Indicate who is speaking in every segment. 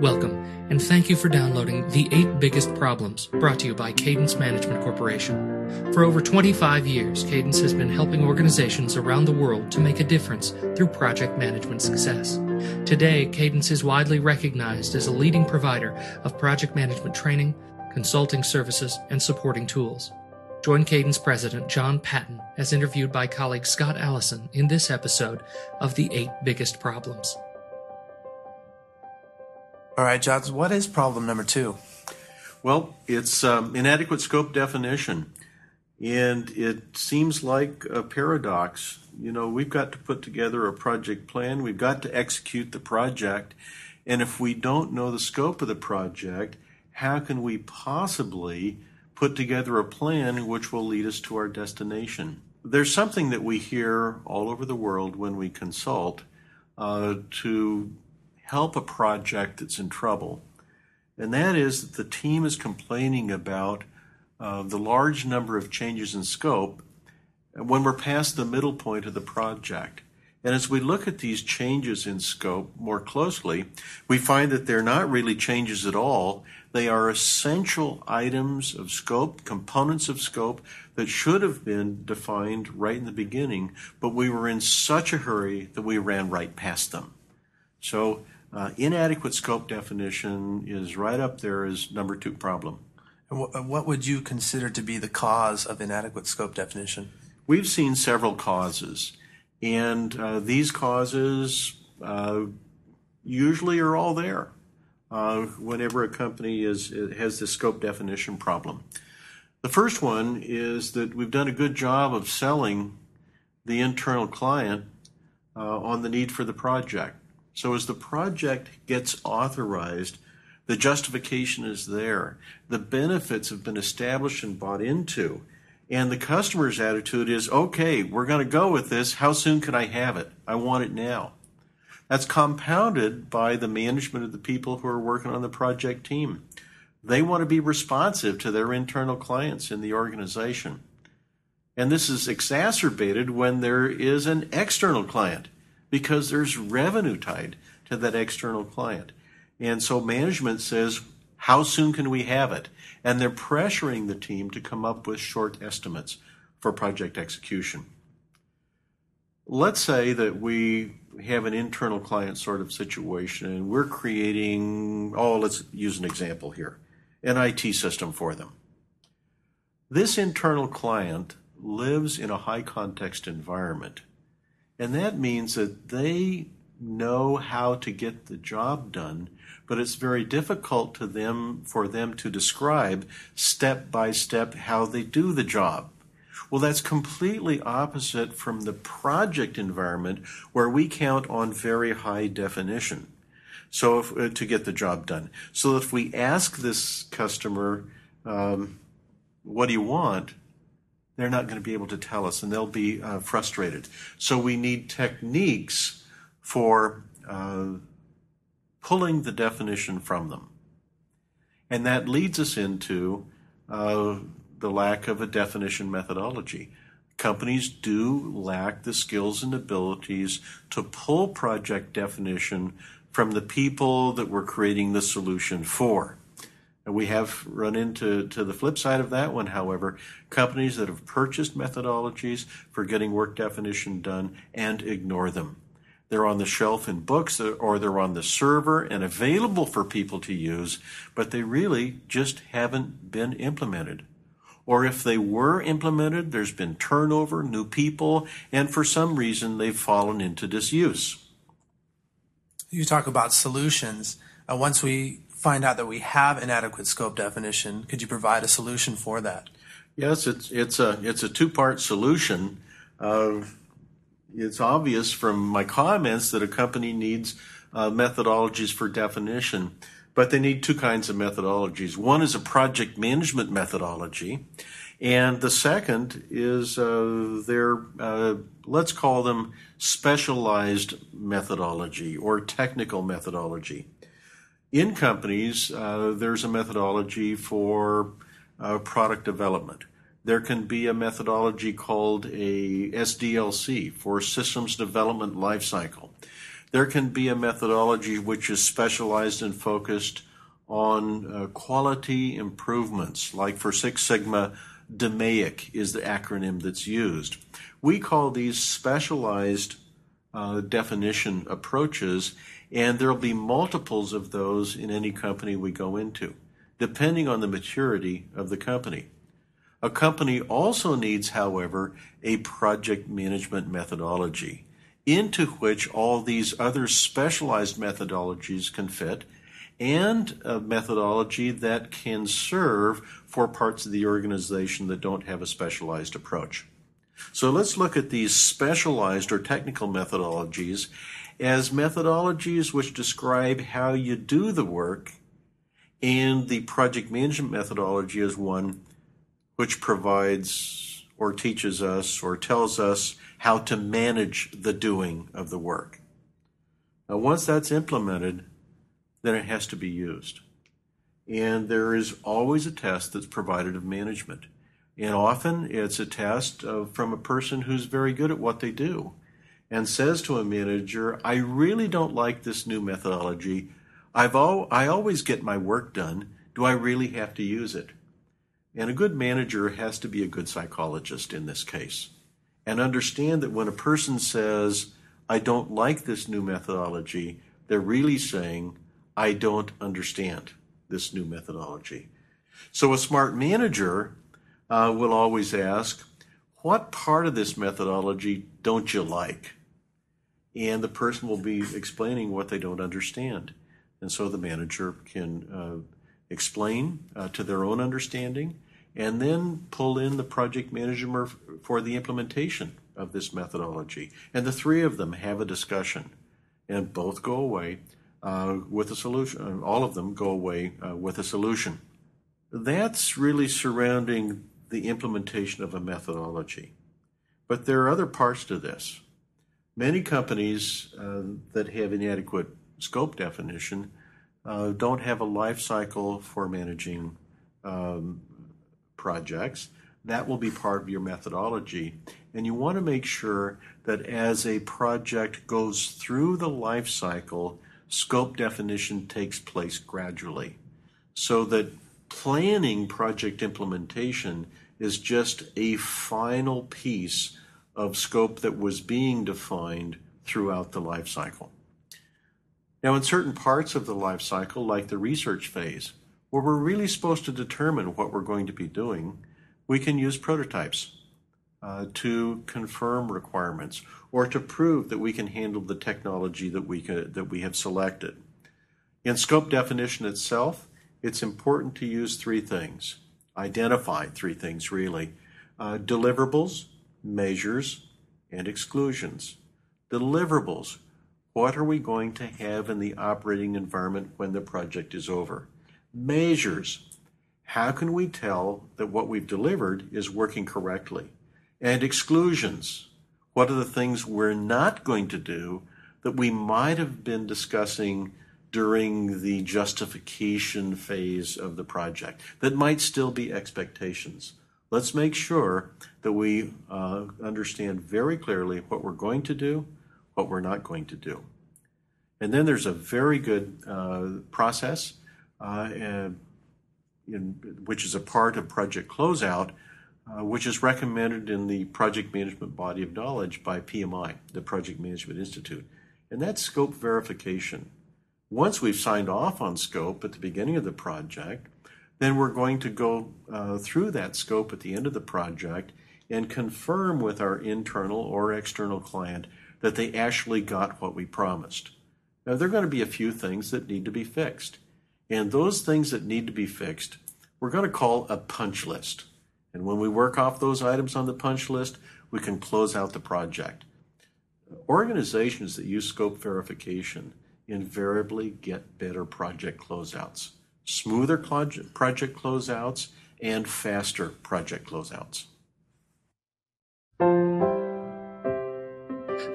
Speaker 1: Welcome, and thank you for downloading The Eight Biggest Problems, brought to you by Cadence Management Corporation. For over 25 years, Cadence has been helping organizations around the world to make a difference through project management success. Today, Cadence is widely recognized as a leading provider of project management training, consulting services, and supporting tools. Join Cadence President John Patton as interviewed by colleague Scott Allison in this episode of The Eight Biggest Problems.
Speaker 2: All right, Johns, what is problem number two?
Speaker 3: Well, it's um, inadequate scope definition. And it seems like a paradox. You know, we've got to put together a project plan, we've got to execute the project. And if we don't know the scope of the project, how can we possibly put together a plan which will lead us to our destination? There's something that we hear all over the world when we consult uh, to help a project that's in trouble. And that is that the team is complaining about uh, the large number of changes in scope when we're past the middle point of the project. And as we look at these changes in scope more closely, we find that they're not really changes at all. They are essential items of scope, components of scope that should have been defined right in the beginning, but we were in such a hurry that we ran right past them. So uh, inadequate scope definition is right up there as number two problem.
Speaker 2: What would you consider to be the cause of inadequate scope definition?
Speaker 3: We've seen several causes, and uh, these causes uh, usually are all there uh, whenever a company is has this scope definition problem. The first one is that we've done a good job of selling the internal client uh, on the need for the project. So as the project gets authorized, the justification is there. The benefits have been established and bought into. And the customer's attitude is, okay, we're going to go with this. How soon can I have it? I want it now. That's compounded by the management of the people who are working on the project team. They want to be responsive to their internal clients in the organization. And this is exacerbated when there is an external client because there's revenue tied to that external client. And so management says, how soon can we have it? And they're pressuring the team to come up with short estimates for project execution. Let's say that we have an internal client sort of situation and we're creating, oh, let's use an example here, an IT system for them. This internal client lives in a high context environment and that means that they know how to get the job done, but it's very difficult to them for them to describe step by step how they do the job. Well, that's completely opposite from the project environment where we count on very high definition. So if, uh, to get the job done. So if we ask this customer, um, what do you want? They're not going to be able to tell us and they'll be uh, frustrated. So we need techniques for uh, pulling the definition from them. And that leads us into uh, the lack of a definition methodology. Companies do lack the skills and abilities to pull project definition from the people that we're creating the solution for. We have run into to the flip side of that one, however, companies that have purchased methodologies for getting work definition done and ignore them. They're on the shelf in books or they're on the server and available for people to use, but they really just haven't been implemented. Or if they were implemented, there's been turnover, new people, and for some reason they've fallen into disuse.
Speaker 2: You talk about solutions. Uh, once we find out that we have inadequate scope definition, could you provide a solution for that?
Speaker 3: Yes, it's it's a it's a two part solution. Uh, it's obvious from my comments that a company needs uh, methodologies for definition, but they need two kinds of methodologies. One is a project management methodology, and the second is uh, their uh, let's call them specialized methodology or technical methodology in companies, uh, there's a methodology for uh, product development. There can be a methodology called a SDLC for Systems Development Lifecycle. There can be a methodology which is specialized and focused on uh, quality improvements, like for Six Sigma, DMAIC is the acronym that's used. We call these specialized uh, definition approaches, and there will be multiples of those in any company we go into, depending on the maturity of the company. A company also needs, however, a project management methodology into which all these other specialized methodologies can fit and a methodology that can serve for parts of the organization that don't have a specialized approach. So let's look at these specialized or technical methodologies as methodologies which describe how you do the work, and the project management methodology is one which provides or teaches us or tells us how to manage the doing of the work. Now, once that's implemented, then it has to be used. And there is always a test that's provided of management. And often it's a test of, from a person who's very good at what they do and says to a manager, I really don't like this new methodology. I've al- I always get my work done. Do I really have to use it? And a good manager has to be a good psychologist in this case and understand that when a person says, I don't like this new methodology, they're really saying, I don't understand this new methodology. So a smart manager uh, will always ask, What part of this methodology don't you like? And the person will be explaining what they don't understand. And so the manager can uh, explain uh, to their own understanding and then pull in the project manager for the implementation of this methodology. And the three of them have a discussion and both go away uh, with a solution. All of them go away uh, with a solution. That's really surrounding the implementation of a methodology. But there are other parts to this. Many companies uh, that have inadequate scope definition uh, don't have a life cycle for managing um, projects. That will be part of your methodology. And you want to make sure that as a project goes through the life cycle, scope definition takes place gradually so that planning project implementation is just a final piece of scope that was being defined throughout the life cycle. Now, in certain parts of the life cycle, like the research phase, where we're really supposed to determine what we're going to be doing, we can use prototypes uh, to confirm requirements or to prove that we can handle the technology that we, can, that we have selected. In scope definition itself, it's important to use three things, identify three things really uh, deliverables, measures, and exclusions. Deliverables what are we going to have in the operating environment when the project is over? Measures how can we tell that what we've delivered is working correctly? And exclusions what are the things we're not going to do that we might have been discussing during the justification phase of the project that might still be expectations? Let's make sure that we uh, understand very clearly what we're going to do, what we're not going to do. And then there's a very good uh, process, uh, in, which is a part of Project Closeout, uh, which is recommended in the Project Management Body of Knowledge by PMI, the Project Management Institute. And that's scope verification. Once we've signed off on scope at the beginning of the project, then we're going to go uh, through that scope at the end of the project and confirm with our internal or external client that they actually got what we promised. Now, there are going to be a few things that need to be fixed. And those things that need to be fixed, we're going to call a punch list. And when we work off those items on the punch list, we can close out the project. Organizations that use scope verification invariably get better project closeouts, smoother project closeouts, and faster project closeouts.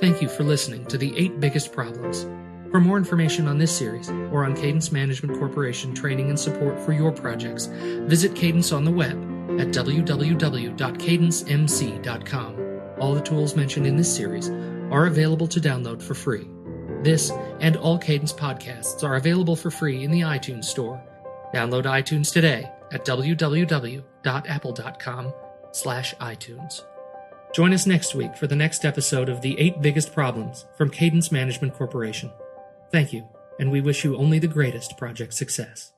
Speaker 1: Thank you for listening to the eight biggest problems. For more information on this series or on Cadence Management Corporation training and support for your projects, visit Cadence on the web at www.cadencemc.com. All the tools mentioned in this series are available to download for free. This and all Cadence podcasts are available for free in the iTunes Store. Download iTunes today at www.apple.com slash iTunes. Join us next week for the next episode of The Eight Biggest Problems from Cadence Management Corporation. Thank you, and we wish you only the greatest project success.